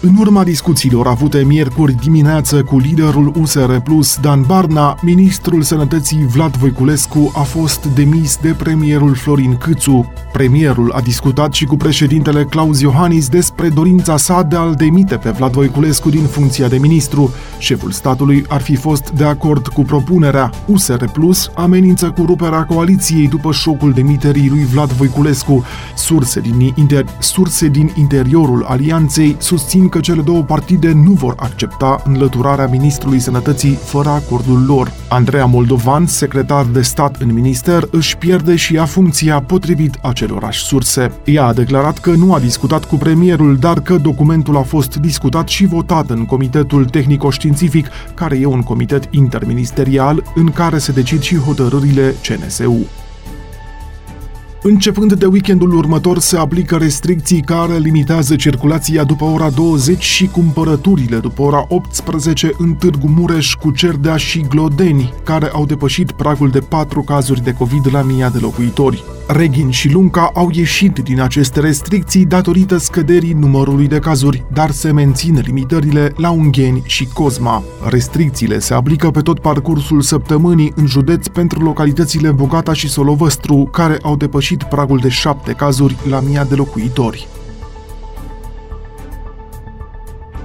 în urma discuțiilor avute miercuri dimineață cu liderul USR Plus Dan Barna, ministrul sănătății Vlad Voiculescu a fost demis de premierul Florin Câțu. Premierul a discutat și cu președintele Claus Iohannis despre dorința sa de a-l demite pe Vlad Voiculescu din funcția de ministru. Șeful statului ar fi fost de acord cu propunerea. USR Plus amenință cu ruperea coaliției după șocul demiterii lui Vlad Voiculescu. Surse din, inter- surse din interiorul alianței susțin că cele două partide nu vor accepta înlăturarea ministrului sănătății fără acordul lor. Andreea Moldovan, secretar de stat în minister, își pierde și ea funcția potrivit acelorași surse. Ea a declarat că nu a discutat cu premierul, dar că documentul a fost discutat și votat în Comitetul Tehnico-Științific, care e un comitet interministerial în care se decid și hotărârile CNSU. Începând de weekendul următor se aplică restricții care limitează circulația după ora 20 și cumpărăturile după ora 18 în Târgu Mureș, cu Cerdea și Glodeni, care au depășit pragul de 4 cazuri de COVID la mii de locuitori. Reghin și Lunca au ieșit din aceste restricții datorită scăderii numărului de cazuri, dar se mențin limitările la Ungheni și Cosma. Restricțiile se aplică pe tot parcursul săptămânii în județ pentru localitățile Bogata și Solovăstru, care au depășit pragul de 7 cazuri la mii de locuitori.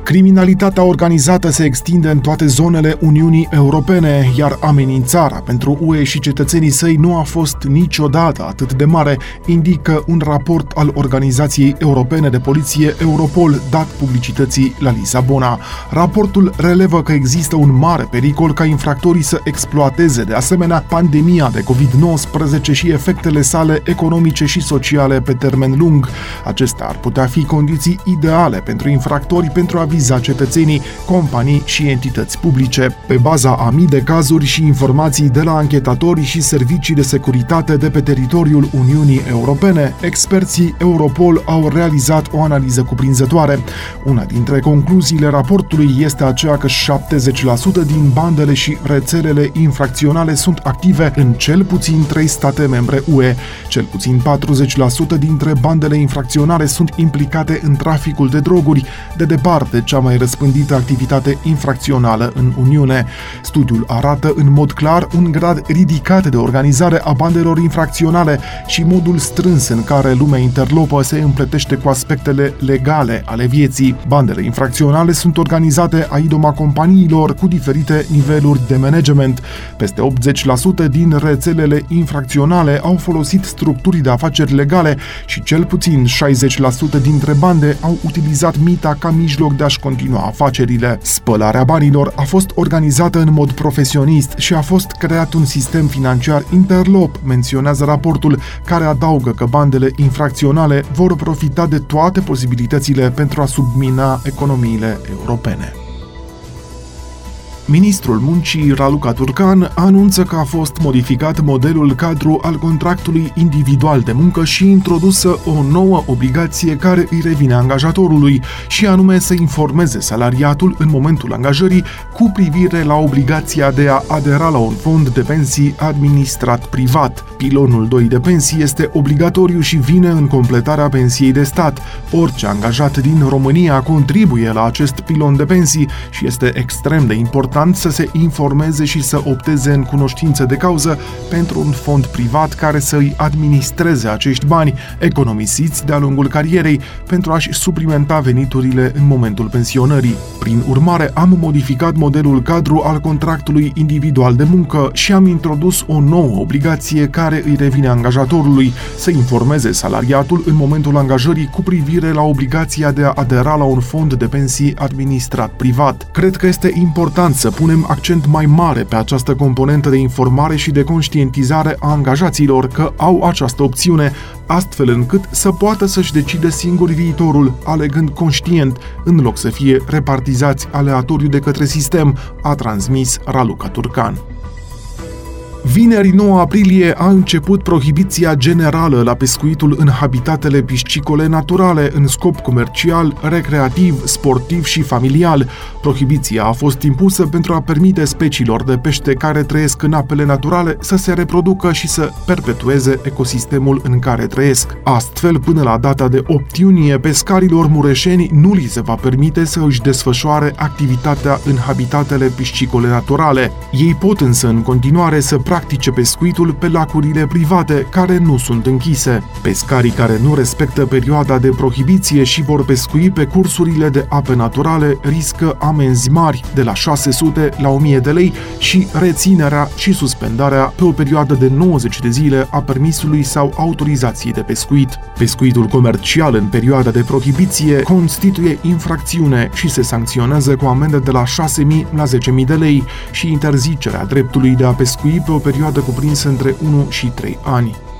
Criminalitatea organizată se extinde în toate zonele Uniunii Europene, iar amenințarea pentru UE și cetățenii săi nu a fost niciodată atât de mare, indică un raport al Organizației Europene de Poliție Europol dat publicității la Lisabona. Raportul relevă că există un mare pericol ca infractorii să exploateze de asemenea pandemia de COVID-19 și efectele sale economice și sociale pe termen lung. Acestea ar putea fi condiții ideale pentru infractori pentru a viza cetățenii, companii și entități publice. Pe baza a mii de cazuri și informații de la anchetatori și servicii de securitate de pe teritoriul Uniunii Europene, experții Europol au realizat o analiză cuprinzătoare. Una dintre concluziile raportului este aceea că 70% din bandele și rețelele infracționale sunt active în cel puțin 3 state membre UE. Cel puțin 40% dintre bandele infracționale sunt implicate în traficul de droguri, de departe cea mai răspândită activitate infracțională în Uniune. Studiul arată în mod clar un grad ridicat de organizare a bandelor infracționale și modul strâns în care lumea interlopă se împletește cu aspectele legale ale vieții. Bandele infracționale sunt organizate a idoma companiilor cu diferite niveluri de management. Peste 80% din rețelele infracționale au folosit structuri de afaceri legale și cel puțin 60% dintre bande au utilizat mita ca mijloc de a-și continua afacerile. Spălarea banilor a fost organizată în mod profesionist și a fost creat un sistem financiar interlop, menționează raportul, care adaugă că bandele infracționale vor profita de toate posibilitățile pentru a submina economiile europene. Ministrul Muncii Raluca Turcan anunță că a fost modificat modelul cadru al contractului individual de muncă și introdusă o nouă obligație care îi revine angajatorului și anume să informeze salariatul în momentul angajării cu privire la obligația de a adera la un fond de pensii administrat privat. Pilonul 2 de pensii este obligatoriu și vine în completarea pensiei de stat. Orice angajat din România contribuie la acest pilon de pensii și este extrem de important important să se informeze și să opteze în cunoștință de cauză pentru un fond privat care să îi administreze acești bani economisiți de-a lungul carierei pentru a-și suplimenta veniturile în momentul pensionării. Prin urmare, am modificat modelul cadru al contractului individual de muncă și am introdus o nouă obligație care îi revine angajatorului să informeze salariatul în momentul angajării cu privire la obligația de a adera la un fond de pensii administrat privat. Cred că este important să punem accent mai mare pe această componentă de informare și de conștientizare a angajaților că au această opțiune, astfel încât să poată să-și decide singur viitorul, alegând conștient, în loc să fie repartizați aleatoriu de către sistem, a transmis Raluca Turcan. Vineri 9 aprilie a început prohibiția generală la pescuitul în habitatele piscicole naturale în scop comercial, recreativ, sportiv și familial. Prohibiția a fost impusă pentru a permite speciilor de pește care trăiesc în apele naturale să se reproducă și să perpetueze ecosistemul în care trăiesc. Astfel, până la data de 8 iunie, pescarilor mureșeni nu li se va permite să își desfășoare activitatea în habitatele piscicole naturale. Ei pot însă în continuare să practice pescuitul pe lacurile private, care nu sunt închise. Pescarii care nu respectă perioada de prohibiție și vor pescui pe cursurile de ape naturale riscă amenzi mari, de la 600 la 1000 de lei și reținerea și suspendarea pe o perioadă de 90 de zile a permisului sau autorizației de pescuit. Pescuitul comercial în perioada de prohibiție constituie infracțiune și se sancționează cu amendă de la 6.000 la 10.000 de lei și interzicerea dreptului de a pescui pe o perioadă cuprinsă între 1 și 3 ani.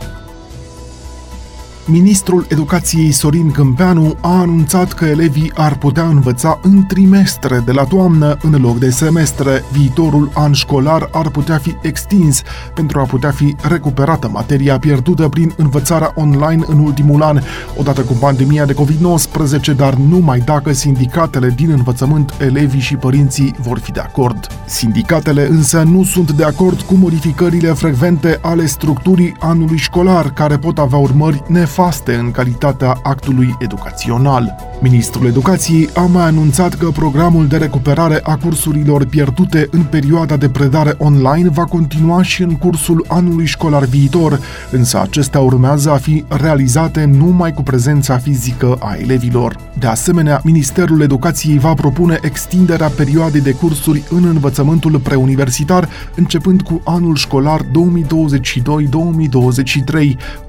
Ministrul Educației Sorin Câmpeanu a anunțat că elevii ar putea învăța în trimestre de la toamnă în loc de semestre. Viitorul an școlar ar putea fi extins pentru a putea fi recuperată materia pierdută prin învățarea online în ultimul an, odată cu pandemia de COVID-19, dar numai dacă sindicatele din învățământ, elevii și părinții vor fi de acord. Sindicatele însă nu sunt de acord cu modificările frecvente ale structurii anului școlar, care pot avea urmări nefaste nefaste în calitatea actului educațional. Ministrul Educației a mai anunțat că programul de recuperare a cursurilor pierdute în perioada de predare online va continua și în cursul anului școlar viitor, însă acestea urmează a fi realizate numai cu prezența fizică a elevilor. De asemenea, Ministerul Educației va propune extinderea perioadei de cursuri în învățământul preuniversitar, începând cu anul școlar 2022-2023,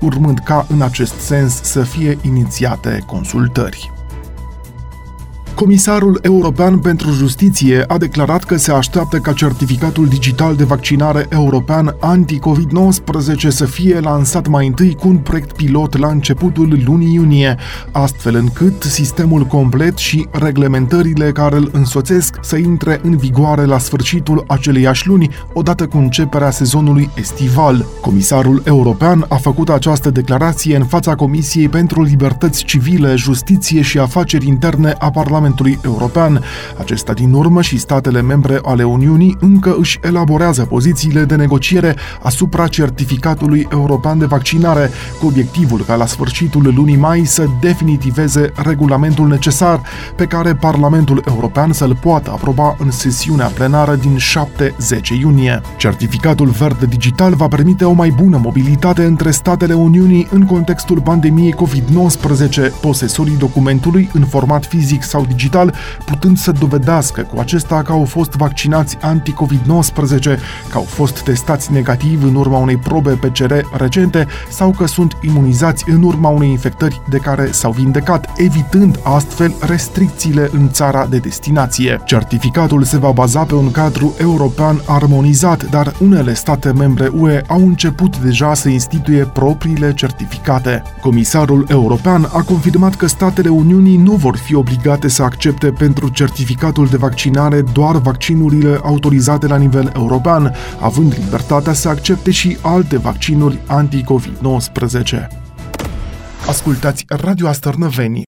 urmând ca în acest sens să fie inițiate consultări. Comisarul European pentru Justiție a declarat că se așteaptă ca certificatul digital de vaccinare european anti-COVID-19 să fie lansat mai întâi cu un proiect pilot la începutul lunii iunie, astfel încât sistemul complet și reglementările care îl însoțesc să intre în vigoare la sfârșitul aceleiași luni, odată cu începerea sezonului estival. Comisarul European a făcut această declarație în fața Comisiei pentru Libertăți Civile, Justiție și Afaceri Interne a Parlamentului Parlamentului European. Acesta din urmă și statele membre ale Uniunii încă își elaborează pozițiile de negociere asupra certificatului european de vaccinare, cu obiectivul ca la sfârșitul lunii mai să definitiveze regulamentul necesar pe care Parlamentul European să-l poată aproba în sesiunea plenară din 7-10 iunie. Certificatul verde digital va permite o mai bună mobilitate între statele Uniunii în contextul pandemiei COVID-19. Posesorii documentului în format fizic sau digital, putând să dovedească cu acesta că au fost vaccinați anti-COVID-19, că au fost testați negativ în urma unei probe PCR recente sau că sunt imunizați în urma unei infectări de care s-au vindecat, evitând astfel restricțiile în țara de destinație. Certificatul se va baza pe un cadru european armonizat, dar unele state membre UE au început deja să instituie propriile certificate. Comisarul european a confirmat că statele Uniunii nu vor fi obligate să accepte pentru certificatul de vaccinare doar vaccinurile autorizate la nivel european, având libertatea să accepte și alte vaccinuri anti-COVID-19. Ascultați Radio Astărnăveni